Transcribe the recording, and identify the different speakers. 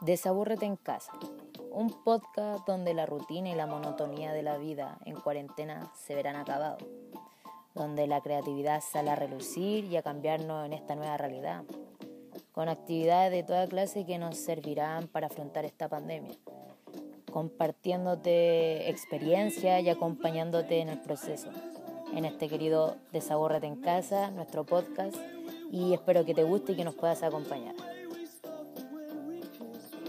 Speaker 1: Desabúrrete en casa, un podcast donde la rutina y la monotonía de la vida en cuarentena se verán acabados, donde la creatividad sale a relucir y a cambiarnos en esta nueva realidad, con actividades de toda clase que nos servirán para afrontar esta pandemia, compartiéndote experiencia y acompañándote en el proceso, en este querido Desabúrrate en casa, nuestro podcast, y espero que te guste y que nos puedas acompañar.